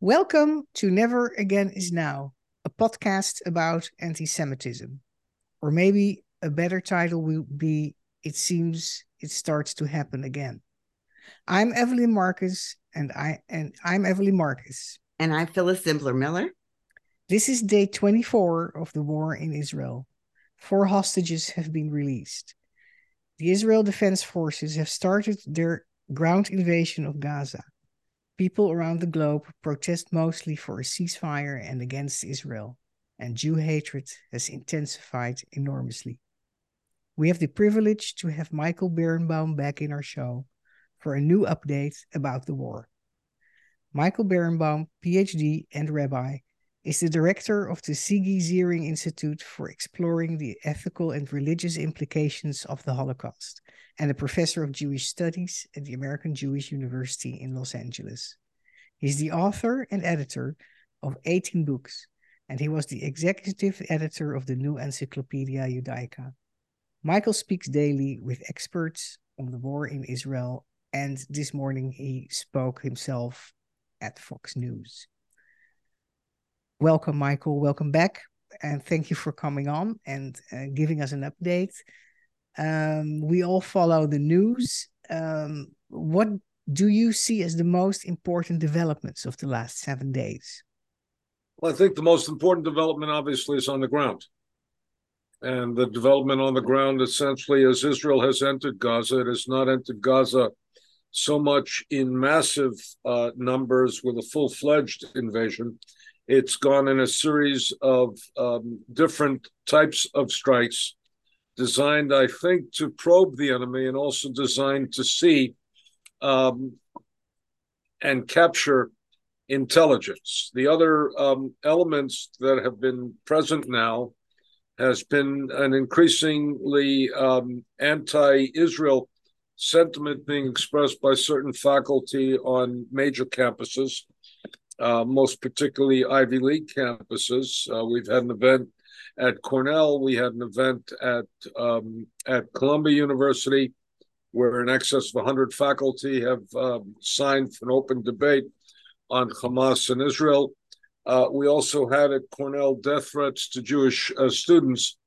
Welcome to Never Again Is Now, a podcast about anti Semitism. Or maybe a better title will be It Seems It Starts to Happen Again. I'm Evelyn Markus, and I and I'm Evelyn Markus. And I'm Phyllis Zimbler Miller. This is day 24 of the war in Israel. Four hostages have been released. The Israel Defense Forces have started their ground invasion of Gaza. People around the globe protest mostly for a ceasefire and against Israel, and Jew hatred has intensified enormously. We have the privilege to have Michael Berenbaum back in our show for a new update about the war. Michael Berenbaum, PhD and rabbi, is the director of the Sigi Ziering Institute for exploring the ethical and religious implications of the Holocaust and a professor of Jewish studies at the American Jewish University in Los Angeles. He's the author and editor of 18 books, and he was the executive editor of the new Encyclopedia Judaica. Michael speaks daily with experts on the war in Israel, and this morning he spoke himself at Fox News. Welcome, Michael. Welcome back. And thank you for coming on and uh, giving us an update. Um, we all follow the news. Um, what do you see as the most important developments of the last seven days? Well, I think the most important development, obviously, is on the ground. And the development on the ground, essentially, as Israel has entered Gaza, it has not entered Gaza so much in massive uh, numbers with a full fledged invasion. It's gone in a series of um, different types of strikes designed, I think, to probe the enemy and also designed to see um, and capture intelligence. The other um, elements that have been present now has been an increasingly um, anti-Israel sentiment being expressed by certain faculty on major campuses, uh, most particularly Ivy League campuses. Uh, we've had an event at Cornell. We had an event at um, at Columbia University, where in excess of 100 faculty have um, signed for an open debate on Hamas and Israel. Uh, we also had at Cornell death threats to Jewish uh, students,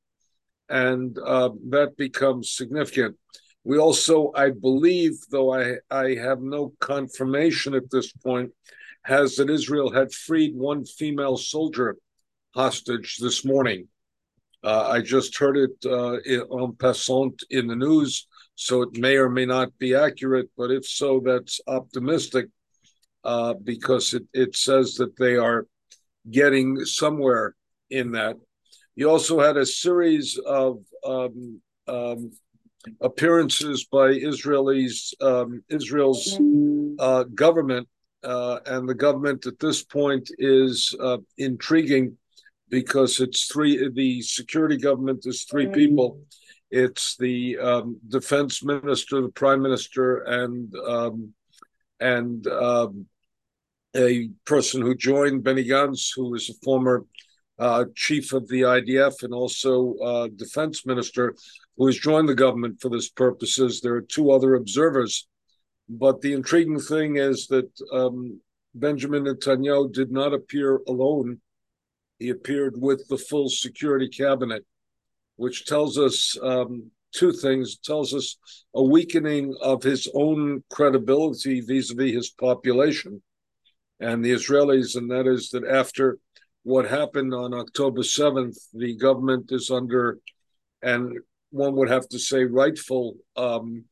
and uh, that becomes significant. We also, I believe, though I, I have no confirmation at this point, has that Israel had freed one female soldier hostage this morning. Uh, I just heard it uh, en passant in the news, so it may or may not be accurate, but if so, that's optimistic uh, because it, it says that they are getting somewhere in that. You also had a series of um, um, appearances by Israelis, um, Israel's uh, government, uh, and the government at this point is uh, intriguing because it's three. The security government is three people. It's the um, defense minister, the prime minister, and um, and um, a person who joined Benny Gantz, who was a former uh, chief of the IDF and also uh, defense minister, who has joined the government for this purposes. There are two other observers. But the intriguing thing is that um, Benjamin Netanyahu did not appear alone. He appeared with the full security cabinet, which tells us um, two things. It tells us a weakening of his own credibility vis a vis his population and the Israelis, and that is that after what happened on October 7th, the government is under, and one would have to say, rightful um,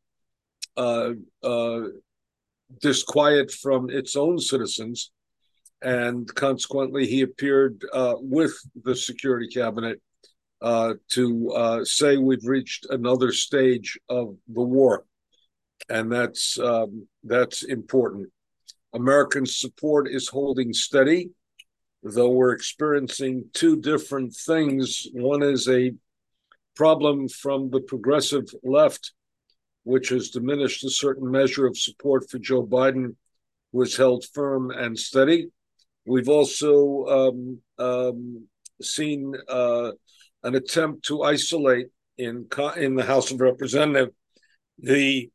uh, uh, disquiet from its own citizens. And consequently, he appeared uh, with the security cabinet uh, to uh, say we've reached another stage of the war, and that's um, that's important. American support is holding steady, though we're experiencing two different things. One is a problem from the progressive left, which has diminished a certain measure of support for Joe Biden, who has held firm and steady. We've also um, um, seen uh, an attempt to isolate in in the House of Representatives the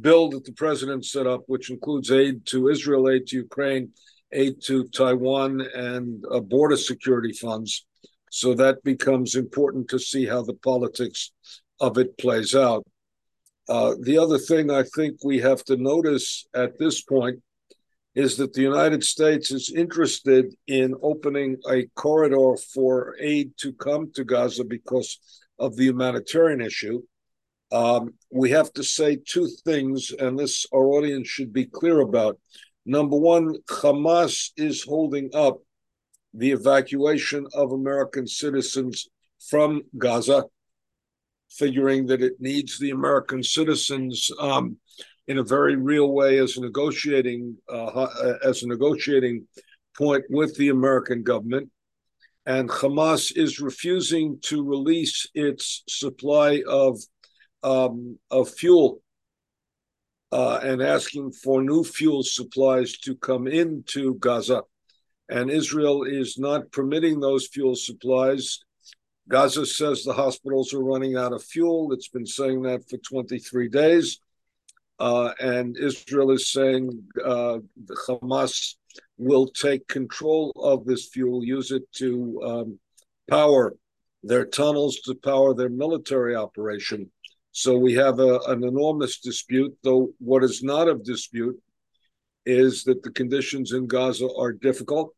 bill that the president set up, which includes aid to Israel, aid to Ukraine, aid to Taiwan and uh, border security funds. So that becomes important to see how the politics of it plays out. Uh, the other thing I think we have to notice at this point is that the United States is interested in opening a corridor for aid to come to Gaza because of the humanitarian issue. Um, we have to say two things, and this our audience should be clear about. Number one, Hamas is holding up the evacuation of American citizens from Gaza, figuring that it needs the American citizens um, in a very real way as a negotiating uh, as a negotiating point with the American government. And Hamas is refusing to release its supply of um, of fuel uh, and asking for new fuel supplies to come into Gaza. And Israel is not permitting those fuel supplies. Gaza says the hospitals are running out of fuel. It's been saying that for 23 days. Uh, and Israel is saying uh, Hamas will take control of this fuel, use it to um, power their tunnels, to power their military operation. So we have a, an enormous dispute, though what is not of dispute is that the conditions in Gaza are difficult,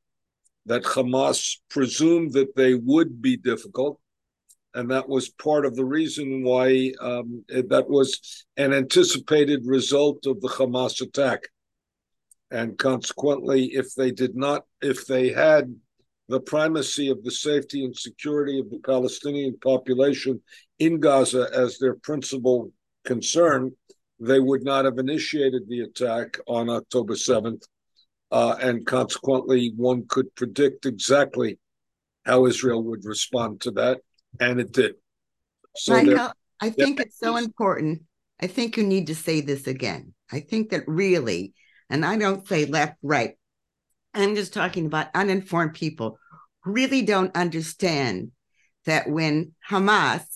that Hamas presumed that they would be difficult. And that was part of the reason why um, that was an anticipated result of the Hamas attack. And consequently, if they did not, if they had the primacy of the safety and security of the Palestinian population in Gaza as their principal concern, they would not have initiated the attack on October 7th. Uh, and consequently, one could predict exactly how Israel would respond to that, and it did. So Michael, I think yeah. it's so important. I think you need to say this again. I think that really, and I don't say left, right, I'm just talking about uninformed people really don't understand that when Hamas,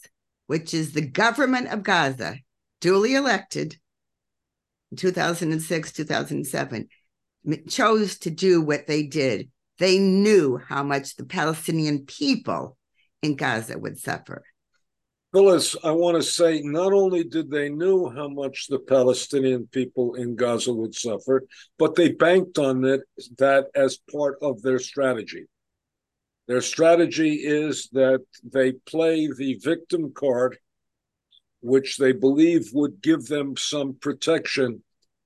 which is the government of Gaza, duly elected in 2006, 2007, chose to do what they did, they knew how much the Palestinian people in Gaza would suffer. Phyllis, I want to say not only did they knew how much the Palestinian people in Gaza would suffer, but they banked on it that as part of their strategy. Their strategy is that they play the victim card, which they believe would give them some protection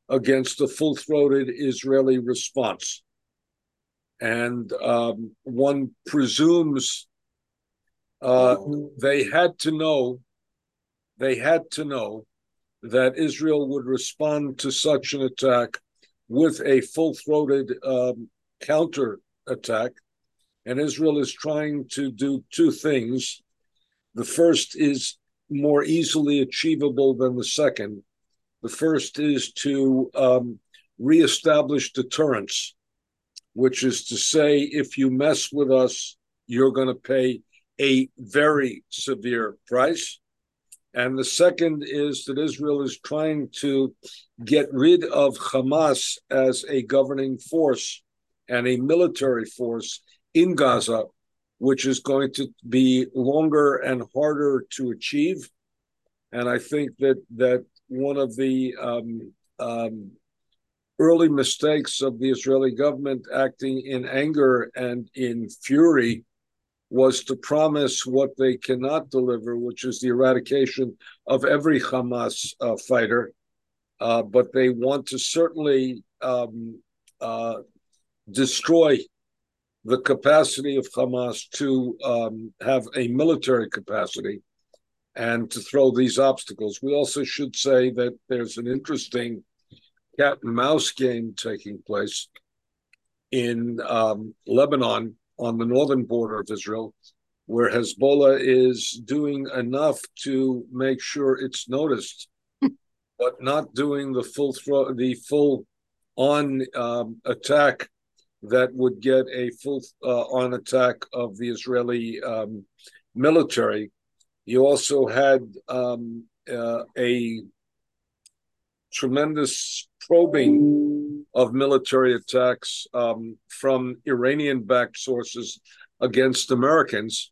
against the full throated Israeli response. And um, one presumes uh, they had to know, they had to know that Israel would respond to such an attack with a full throated um, counter attack. And Israel is trying to do two things. The first is more easily achievable than the second. The first is to um, reestablish deterrence, which is to say, if you mess with us, you're going to pay a very severe price. And the second is that Israel is trying to get rid of Hamas as a governing force and a military force in Gaza, which is going to be longer and harder to achieve. And I think that that one of the um, um, early mistakes of the Israeli government acting in anger and in fury was to promise what they cannot deliver, which is the eradication of every Hamas uh, fighter. Uh, but they want to certainly um, uh, destroy the capacity of Hamas to um, have a military capacity and to throw these obstacles. We also should say that there's an interesting cat and mouse game taking place in um, Lebanon on the northern border of Israel, where Hezbollah is doing enough to make sure it's noticed, but not doing the full throw, the full on um, attack that would get a full uh, on attack of the Israeli um, military. You also had um, uh, a tremendous probing of military attacks um, from Iranian backed sources against Americans.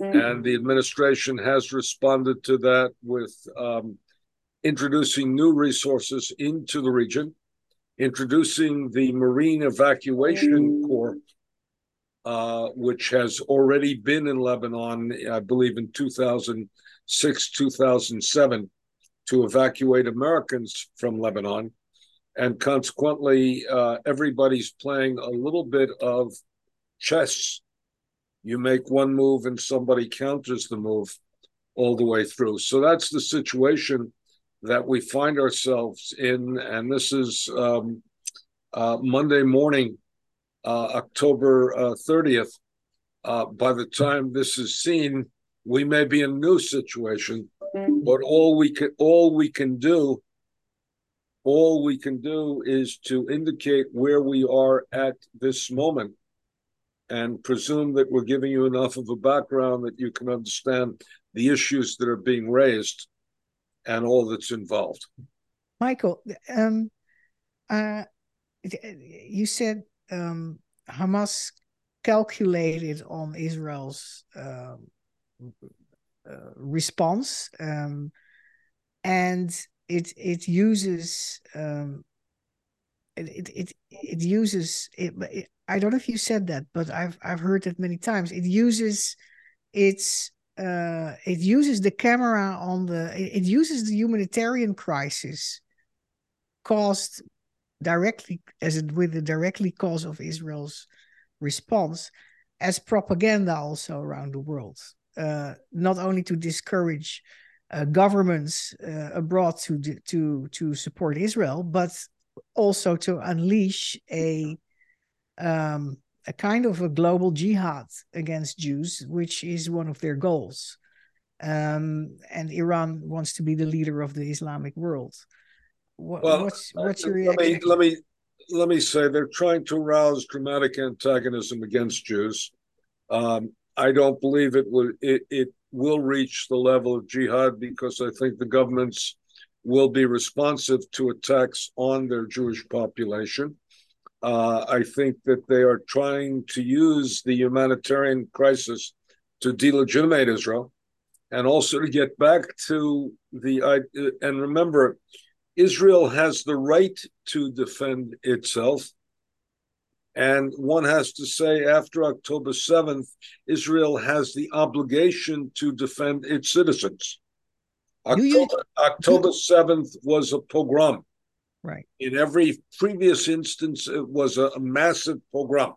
Mm-hmm. And the administration has responded to that with um, introducing new resources into the region, introducing the Marine Evacuation Corps, uh, which has already been in Lebanon, I believe in 2006, 2007, to evacuate Americans from Lebanon. And consequently, uh, everybody's playing a little bit of chess. You make one move and somebody counters the move all the way through. So that's the situation that we find ourselves in. And this is um, uh, Monday morning, October uh, 30th. Uh, by the time this is seen, we may be in a new situation, mm-hmm. but all we can all we can do, all we can do is to indicate where we are at this moment, and presume that we're giving you enough of a background that you can understand the issues that are being raised and all that's involved. Michael, um, uh, you said um, Hamas calculated on Israel's uh, uh, response, um, and it it uses um, it, it it uses it, it, I don't know if you said that, but I've I've heard it many times. It uses its uh, it uses the camera on the it, uses the humanitarian crisis caused directly as it with the directly cause of Israel's response as propaganda also around the world, uh, not only to discourage uh, governments uh, abroad to to to support Israel, but also to unleash a um, a kind of a global jihad against Jews, which is one of their goals. Um, and Iran wants to be the leader of the Islamic world. What, well, what's what's your let me, let me let me say they're trying to arouse dramatic antagonism against Jews. Um, I don't believe it will it, it will reach the level of jihad because I think the governments will be responsive to attacks on their Jewish population. Uh, I think that they are trying to use the humanitarian crisis to delegitimate Israel and also to get back to the. Uh, and remember, Israel has the right to defend itself. And one has to say, after October 7th, Israel has the obligation to defend its citizens. October, you, October 7th was a pogrom. Right. In every previous instance, it was a, a massive pogrom.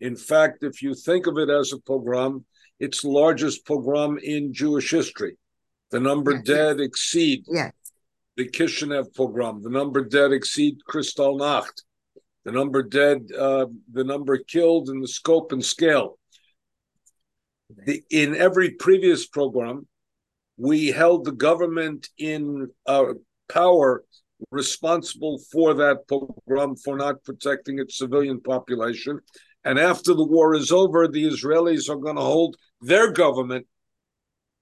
In fact, if you think of it as a pogrom, it's the largest pogrom in Jewish history. The number yes, dead exceed yes. The Kishinev pogrom. The number dead exceed Kristallnacht. The number dead, uh, the number killed, and the scope and scale. The, in every previous pogrom, we held the government in uh, power responsible for that pogrom for not protecting its civilian population. And after the war is over, the Israelis are going to hold their government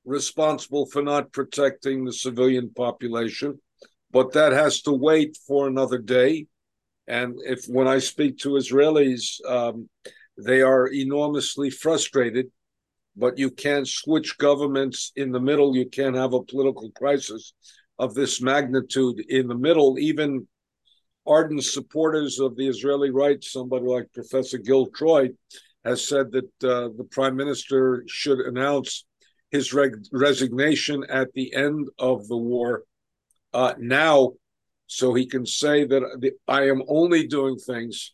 responsible for not protecting the civilian population. But that has to wait for another day. And if when I speak to Israelis, um, they are enormously frustrated. But you can't switch governments in the middle. You can't have a political crisis of this magnitude in the middle, even ardent supporters of the Israeli right, somebody like Professor Gil Troy, has said that uh, the prime minister should announce his resignation at the end of the war uh, now, so he can say that the, I am only doing things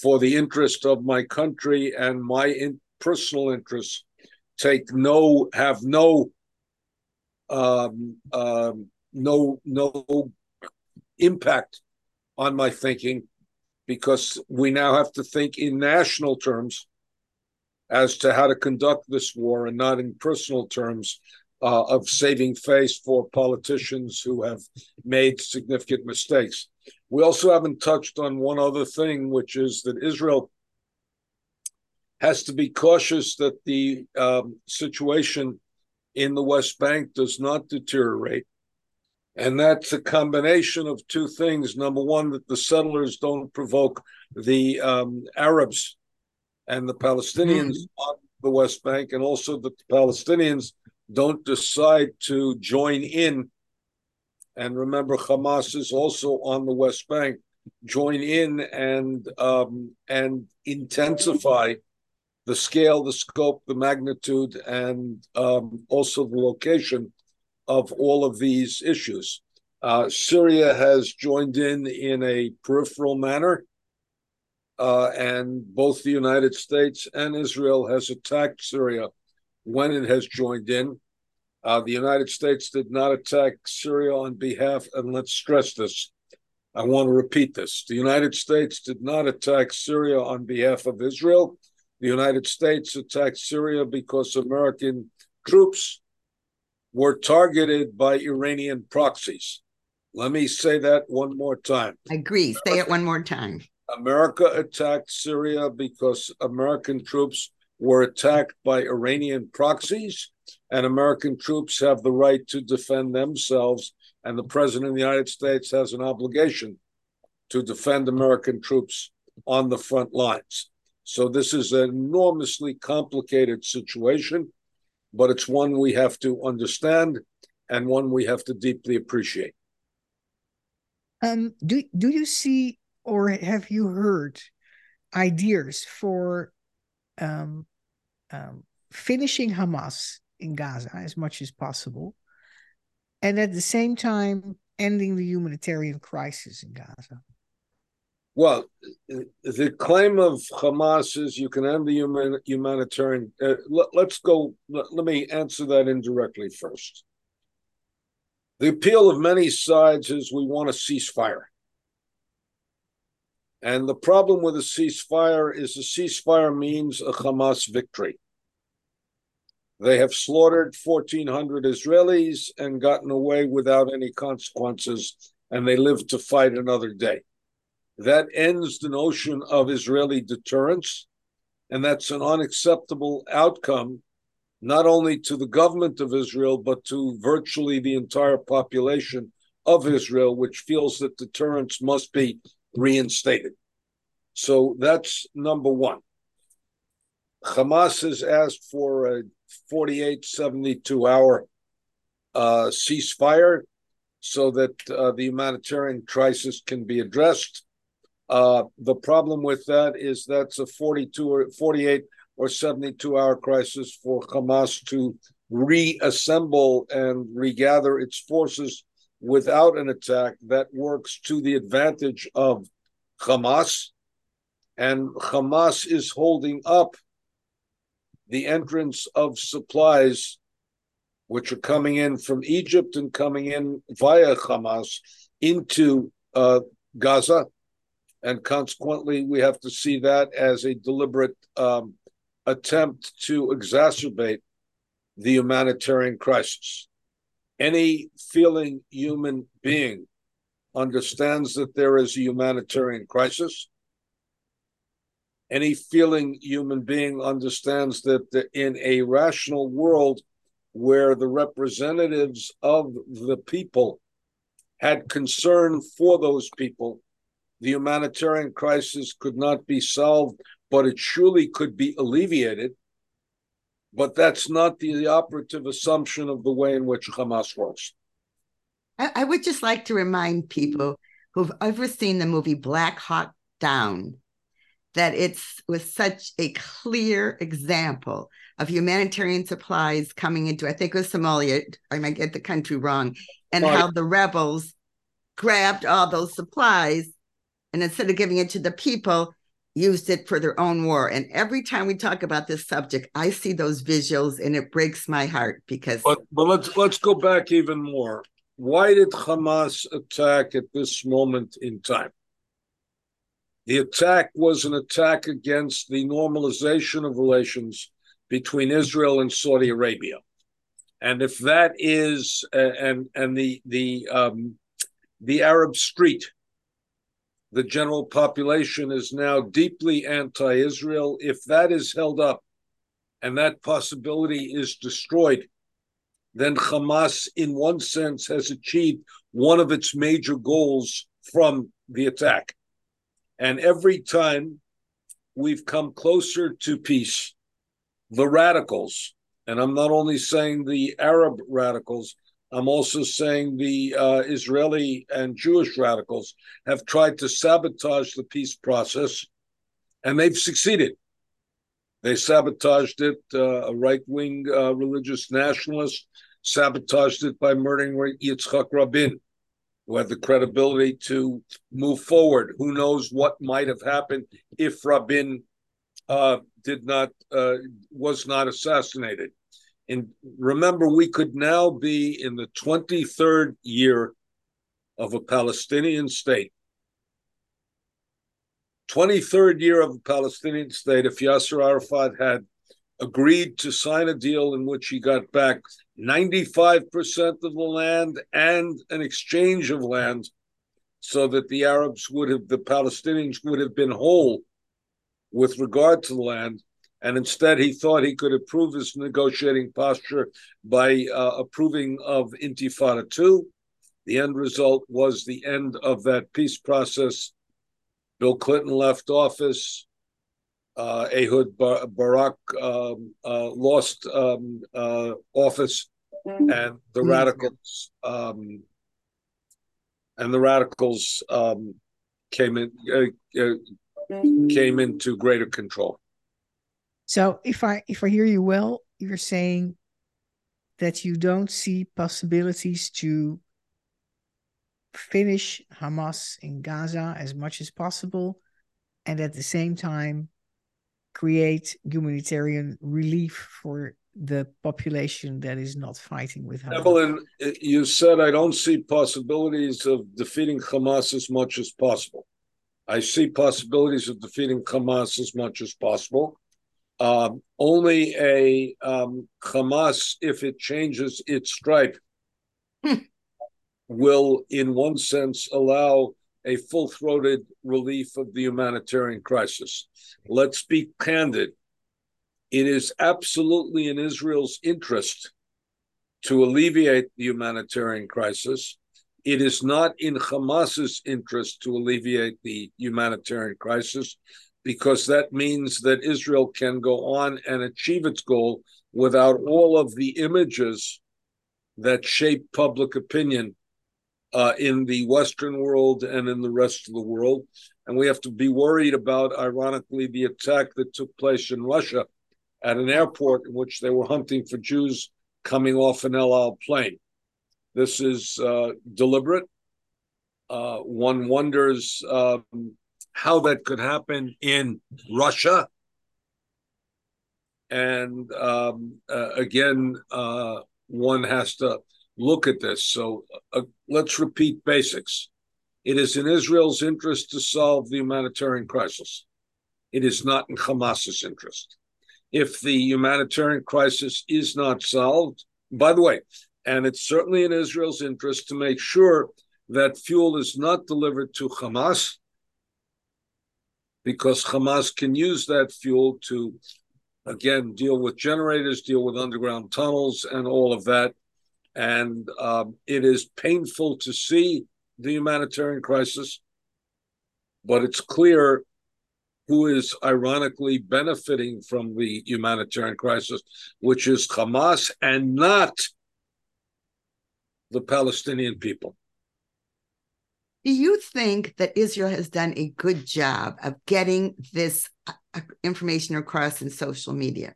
for the interest of my country and my in- personal interests. Take no, have no um, um, no no impact on my thinking because we now have to think in national terms as to how to conduct this war and not in personal terms uh, of saving face for politicians who have made significant mistakes. We also haven't touched on one other thing, which is that Israel has to be cautious that the um, situation in the West Bank does not deteriorate And that's a combination of two things. Number one, that the settlers don't provoke the um, Arabs and the Palestinians mm. on the West Bank, and also that the Palestinians don't decide to join in. And remember, Hamas is also on the West Bank. Join in and um, and intensify the scale, the scope, the magnitude, and um, also the location of all of these issues. Uh, Syria has joined in in a peripheral manner, uh, and both the United States and Israel has attacked Syria when it has joined in. Uh, the United States did not attack Syria on behalf, and let's stress this. I want to repeat this. The United States did not attack Syria on behalf of Israel. The United States attacked Syria because American troops were targeted by Iranian proxies. Let me say that one more time. I agree. Say it one more time. America attacked Syria because American troops were attacked by Iranian proxies, and American troops have the right to defend themselves. And the President of the United States has an obligation to defend American troops on the front lines. So this is an enormously complicated situation but it's one we have to understand and one we have to deeply appreciate. Um, do do you see or have you heard ideas for um, um, finishing Hamas in Gaza as much as possible, and at the same time ending the humanitarian crisis in Gaza? Well, the claim of Hamas is you can end the human, humanitarian. Uh, let, us go. Let, let me answer that indirectly first. The appeal of many sides is we want a ceasefire. And the problem with a ceasefire is a ceasefire means a Hamas victory. They have slaughtered 1,400 Israelis and gotten away without any consequences, and they live to fight another day. That ends the notion of Israeli deterrence, and that's an unacceptable outcome, not only to the government of Israel, but to virtually the entire population of Israel, which feels that deterrence must be reinstated. So that's number one. Hamas has asked for a 48, 72 hour uh, ceasefire so that uh, the humanitarian crisis can be addressed. Uh, the problem with that is that's a 42 or 48 or 72 hour crisis for Hamas to reassemble and regather its forces without an attack that works to the advantage of Hamas. And Hamas is holding up the entrance of supplies which are coming in from Egypt and coming in via Hamas into uh, Gaza and consequently, we have to see that as a deliberate um, attempt to exacerbate the humanitarian crisis. Any feeling human being understands that there is a humanitarian crisis. Any feeling human being understands that in a rational world where the representatives of the people had concern for those people, the humanitarian crisis could not be solved, but it surely could be alleviated. But that's not the, the operative assumption of the way in which Hamas works. I, I would just like to remind people who've ever seen the movie Black Hawk Down that it was such a clear example of humanitarian supplies coming into, I think it was Somalia, I might get the country wrong, and how the rebels grabbed all those supplies and instead of giving it to the people, used it for their own war. And every time we talk about this subject, I see those visuals and it breaks my heart because but, but let's let's go back even more. Why did Hamas attack at this moment in time? The attack was an attack against the normalization of relations between Israel and Saudi Arabia. And if that is and and the the um, the Arab street the general population is now deeply anti Israel. If that is held up and that possibility is destroyed, then Hamas, in one sense, has achieved one of its major goals from the attack. And every time we've come closer to peace, the radicals, and I'm not only saying the Arab radicals, I'm also saying the uh, Israeli and Jewish radicals have tried to sabotage the peace process, and they've succeeded. They sabotaged it. Uh, a right wing uh, religious nationalist sabotaged it by murdering Yitzhak Rabin, who had the credibility to move forward. Who knows what might have happened if Rabin uh, did not uh, was not assassinated. And remember, we could now be in the 23rd year of a Palestinian state. 23rd year of a Palestinian state, if Yasser Arafat had agreed to sign a deal in which he got back 95% of the land and an exchange of land so that the Arabs would have, the Palestinians would have been whole with regard to the land. And instead, he thought he could improve his negotiating posture by uh, approving of Intifada 2. The end result was the end of that peace process. Bill Clinton left office. Uh, Ehud Bar- Barak um, uh, lost um, uh, office, and the mm-hmm. radicals um, and the radicals um, came in uh, uh, came into greater control. So, if I if I hear you well, you're saying that you don't see possibilities to finish Hamas in Gaza as much as possible, and at the same time create humanitarian relief for the population that is not fighting with Hamas. Evelyn, you said I don't see possibilities of defeating Hamas as much as possible. I see possibilities of defeating Hamas as much as possible. Um, only a um, Hamas, if it changes its stripe, hmm. will, in one sense, allow a full throated relief of the humanitarian crisis. Let's be candid. It is absolutely in Israel's interest to alleviate the humanitarian crisis. It is not in Hamas's interest to alleviate the humanitarian crisis because that means that Israel can go on and achieve its goal without all of the images that shape public opinion uh, in the Western world and in the rest of the world. And we have to be worried about, ironically, the attack that took place in Russia at an airport in which they were hunting for Jews coming off an El Al plane. This is uh, deliberate. Uh, one wonders um, how that could happen in Russia. And um, uh, again, uh, one has to look at this. So uh, let's repeat basics. It is in Israel's interest to solve the humanitarian crisis. It is not in Hamas's interest. If the humanitarian crisis is not solved, by the way, and it's certainly in Israel's interest to make sure that fuel is not delivered to Hamas, because Hamas can use that fuel to, again, deal with generators, deal with underground tunnels, and all of that. And um, it is painful to see the humanitarian crisis, but it's clear who is ironically benefiting from the humanitarian crisis, which is Hamas and not the Palestinian people. Do you think that Israel has done a good job of getting this uh, information across in social media?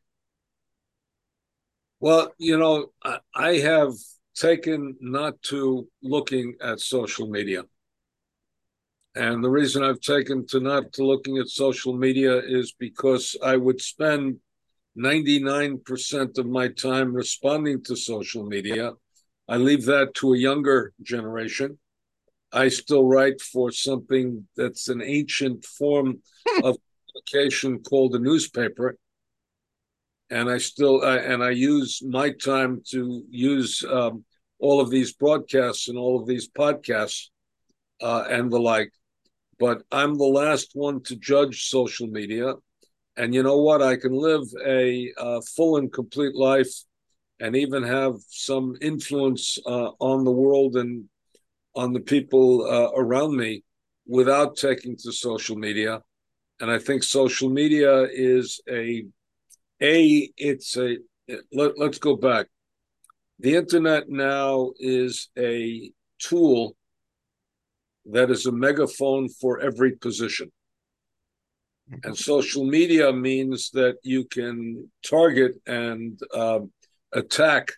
Well, you know, I have taken not to looking at social media. And the reason I've taken to not to looking at social media is because I would spend 99% of my time responding to social media. I leave that to a younger generation. I still write for something that's an ancient form of communication called a newspaper and I still uh, and I use my time to use um, all of these broadcasts and all of these podcasts uh, and the like. But I'm the last one to judge social media, and you know what? I can live a uh, full and complete life and even have some influence uh, on the world and on the people uh, around me without taking to social media. And I think social media is a a it's a let, let's go back. The internet now is a tool that is a megaphone for every position. And mm-hmm. social media means that you can target and um, attack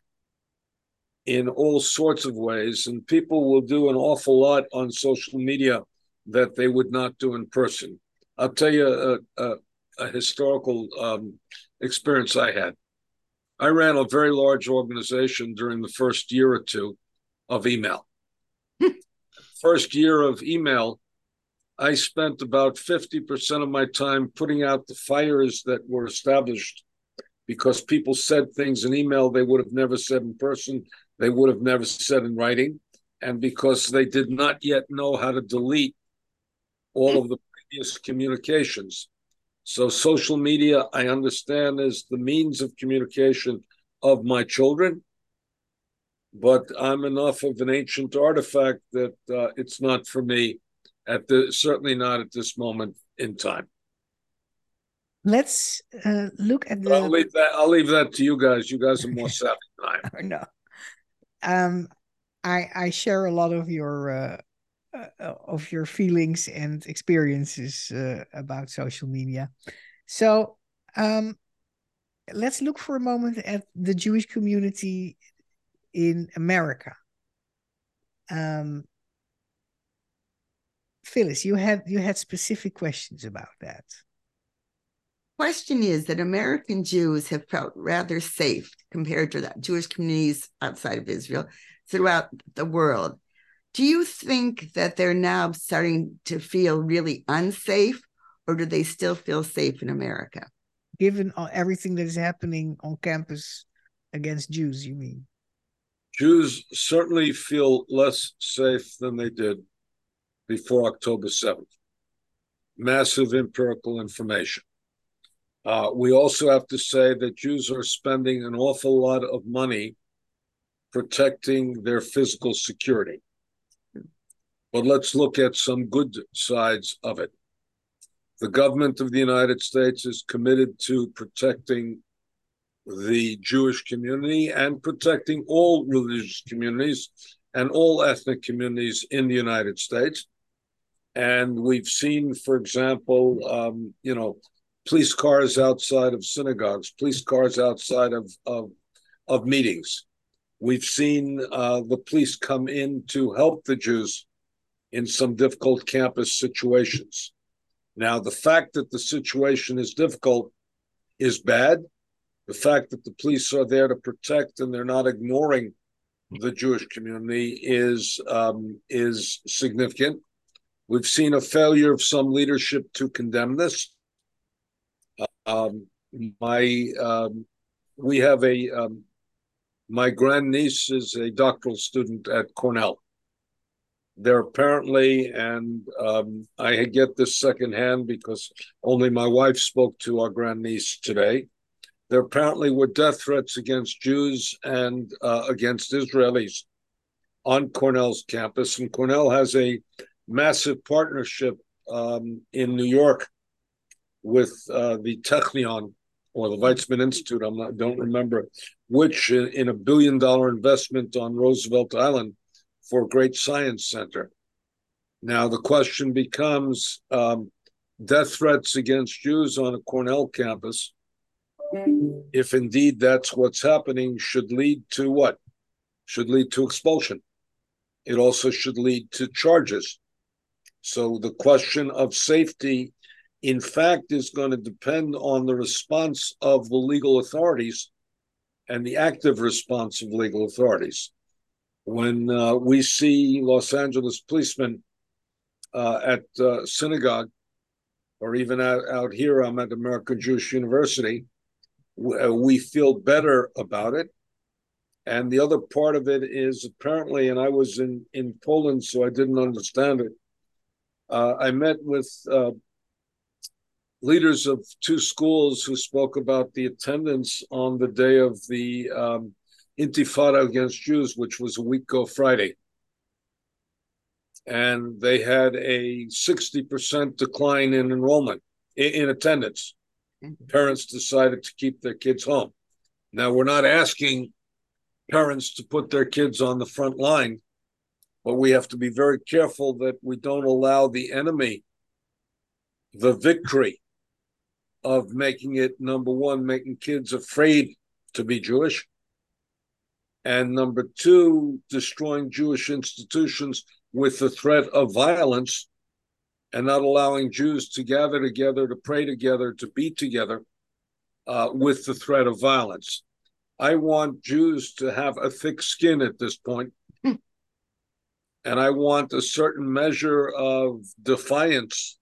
in all sorts of ways. And people will do an awful lot on social media that they would not do in person. I'll tell you a, a, a historical um, experience I had. I ran a very large organization during the first year or two of email. first year of email, I spent about 50% of my time putting out the fires that were established because people said things in email they would have never said in person, they would have never said in writing, and because they did not yet know how to delete all of the previous communications. So, social media, I understand, is the means of communication of my children, but I'm enough of an ancient artifact that uh, it's not for me at the certainly not at this moment in time. Let's uh, look at the. I'll leave that. I'll leave that to you guys. You guys are more savvy than I am. no, um, I I share a lot of your uh, uh, of your feelings and experiences uh, about social media. So, um, let's look for a moment at the Jewish community in America. Um, Phyllis, you had you had specific questions about that. Question is that American Jews have felt rather safe compared to the Jewish communities outside of Israel throughout the world. Do you think that they're now starting to feel really unsafe, or do they still feel safe in America? Given everything that is happening on campus against Jews, you mean? Jews certainly feel less safe than they did before October 7th. Massive empirical information. Uh, we also have to say that Jews are spending an awful lot of money protecting their physical security. But let's look at some good sides of it. The government of the United States is committed to protecting the Jewish community and protecting all religious communities and all ethnic communities in the United States. And we've seen, for example, um, you know, police cars outside of synagogues, police cars outside of of, of meetings. We've seen uh, the police come in to help the Jews in some difficult campus situations. Now, the fact that the situation is difficult is bad. The fact that the police are there to protect and they're not ignoring the Jewish community is um, is significant. We've seen a failure of some leadership to condemn this. Um, my um, we have a um, my grandniece is a doctoral student at Cornell. There apparently, and um, I get this secondhand because only my wife spoke to our grandniece today. There apparently were death threats against Jews and uh, against Israelis on Cornell's campus, and Cornell has a massive partnership um, in New York with uh, the Technion or the Weizmann Institute. I'm not don't remember which in, in a billion dollar investment on Roosevelt Island for great science center. Now the question becomes: um, death threats against Jews on a Cornell campus, if indeed that's what's happening, should lead to what? Should lead to expulsion. It also should lead to charges so the question of safety, in fact, is going to depend on the response of the legal authorities and the active response of legal authorities. When uh, we see Los Angeles policemen uh, at uh, synagogue, or even out, out here, I'm at American Jewish University, uh, we feel better about it. And the other part of it is apparently, and I was in, in Poland, so I didn't understand it uh, I met with uh, leaders of two schools who spoke about the attendance on the day of the um, intifada against Jews, which was a week ago Friday. And they had a 60% decline in enrollment, in, in attendance. Mm-hmm. Parents decided to keep their kids home. Now, we're not asking parents to put their kids on the front line, but we have to be very careful that we don't allow the enemy the victory of making it number one, making kids afraid to be Jewish, and number two, destroying Jewish institutions with the threat of violence and not allowing Jews to gather together, to pray together, to be together uh, with the threat of violence. I want Jews to have a thick skin at this point, hmm. and I want a certain measure of defiance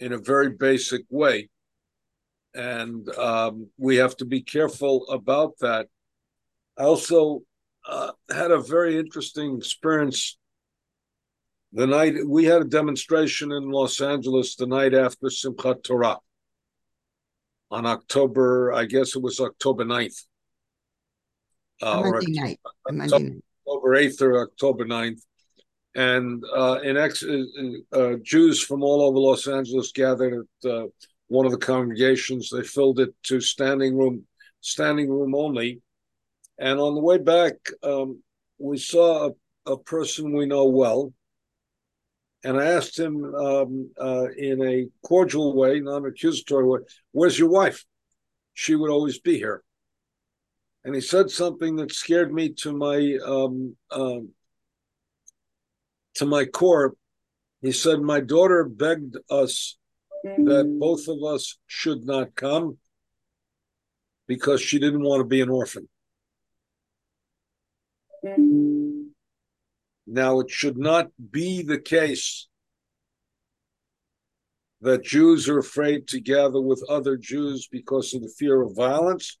in a very basic way. And um, we have to be careful about that. I also uh, had a very interesting experience the night we had a demonstration in Los Angeles the night after Simchat Torah on October, I guess it was October 9th. Uh, Monday or night. Monday October 8th or October 9th. And uh, in ex- uh, uh, Jews from all over Los Angeles gathered at uh, one of the congregations. They filled it to standing room, standing room only. And on the way back, um, we saw a, a, person we know well. And I asked him um, uh, in a cordial way, non accusatory way, Where's your wife? She would always be here. And he said something that scared me to my um, um to my core. He said, My daughter begged us that both of us should not come because she didn't want to be an orphan. Now, it should not be the case that Jews are afraid to gather with other Jews because of the fear of violence.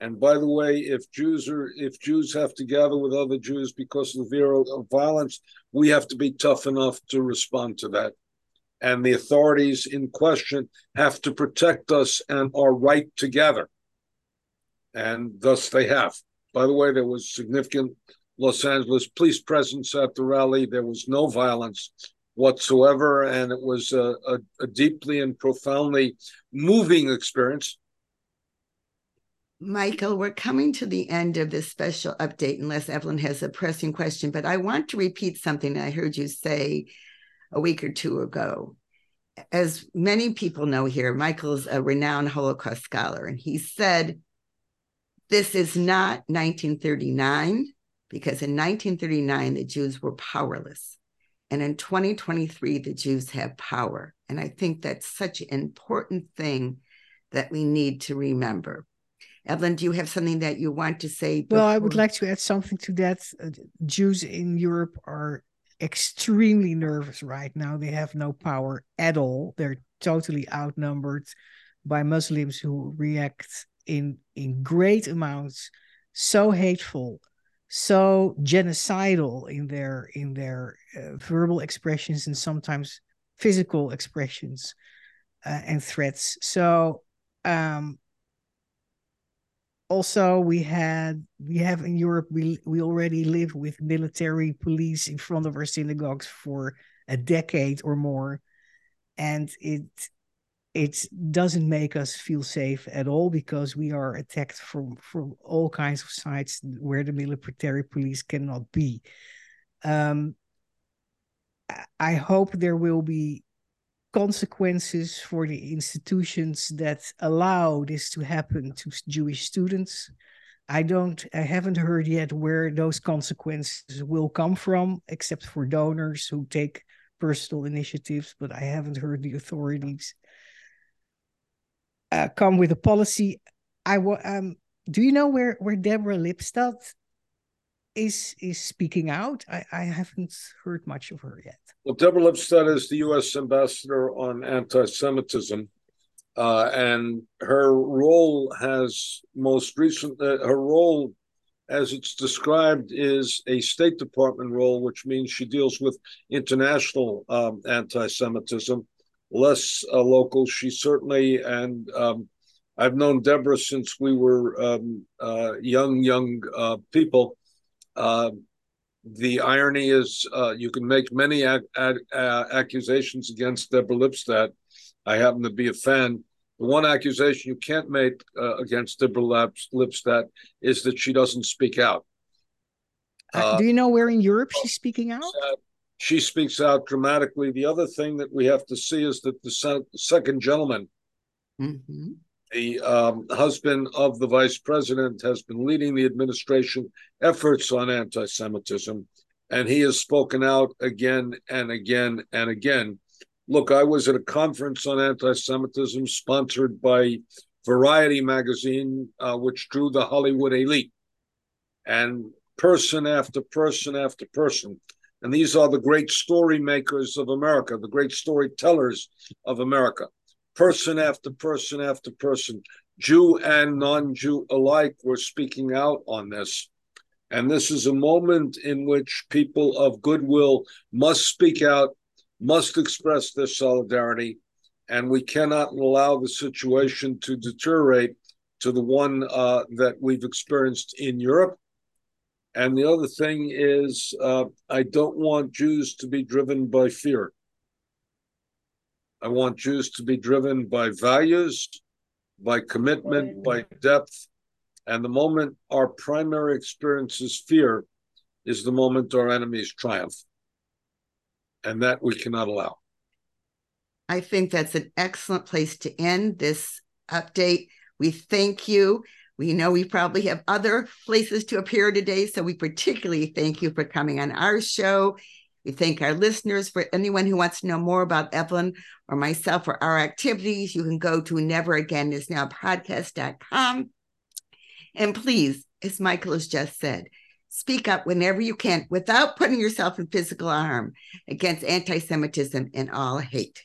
And by the way, if Jews are if Jews have to gather with other Jews because of the fear of violence, we have to be tough enough to respond to that. And the authorities in question have to protect us and our right to gather. And thus they have. By the way, there was significant Los Angeles police presence at the rally. There was no violence whatsoever, and it was a, a, a deeply and profoundly moving experience Michael, we're coming to the end of this special update, unless Evelyn has a pressing question. But I want to repeat something I heard you say a week or two ago. As many people know here, Michael's a renowned Holocaust scholar, and he said, This is not 1939, because in 1939, the Jews were powerless. And in 2023, the Jews have power. And I think that's such an important thing that we need to remember. Evelyn, do you have something that you want to say? Before? Well, I would like to add something to that. Uh, Jews in Europe are extremely nervous right now. They have no power at all. They're totally outnumbered by Muslims who react in in great amounts, so hateful, so genocidal in their in their uh, verbal expressions and sometimes physical expressions uh, and threats. So um, also we had we have in Europe we we already live with military police in front of our synagogues for a decade or more and it it doesn't make us feel safe at all because we are attacked from from all kinds of sides where the military police cannot be um, i hope there will be consequences for the institutions that allow this to happen to Jewish students. I don't, I haven't heard yet where those consequences will come from, except for donors who take personal initiatives, but I haven't heard the authorities uh, come with a policy. I um, do you know where where Deborah Lipstadt is is speaking out? I, I haven't heard much of her yet. Well, Deborah Lipstadt is the U.S. ambassador on anti-Semitism, uh, and her role has most recent uh, her role, as it's described, is a State Department role, which means she deals with international um, anti-Semitism, less uh, local. She certainly and um, I've known Deborah since we were um, uh, young, young uh, people. Uh, the irony is, uh, you can make many ac- ac- accusations against Deborah Lipstadt. I happen to be a fan. The one accusation you can't make uh, against Deborah Lipstadt is that she doesn't speak out. Uh, do you know where in Europe she's speaking out? She speaks out dramatically. The other thing that we have to see is that the second gentleman, mm-hmm the um, husband of the vice president has been leading the administration efforts on anti-Semitism, and he has spoken out again and again and again. Look, I was at a conference on anti-Semitism sponsored by Variety magazine, uh, which drew the Hollywood elite, and person after person after person. And these are the great story makers of America, the great storytellers of America person after person after person, Jew and non Jew alike, were speaking out on this. And this is a moment in which people of goodwill must speak out, must express their solidarity, and we cannot allow the situation to deteriorate to the one uh, that we've experienced in Europe. And the other thing is, uh, I don't want Jews to be driven by fear. I want Jews to be driven by values, by commitment, by depth. And the moment our primary experience is fear is the moment our enemies triumph. And that we cannot allow. I think that's an excellent place to end this update. We thank you. We know we probably have other places to appear today, so we particularly thank you for coming on our show we thank our listeners. For anyone who wants to know more about Evelyn or myself or our activities, you can go to neveragainisnowpodcast.com. And please, as Michael has just said, speak up whenever you can without putting yourself in physical harm against anti Semitism and all hate.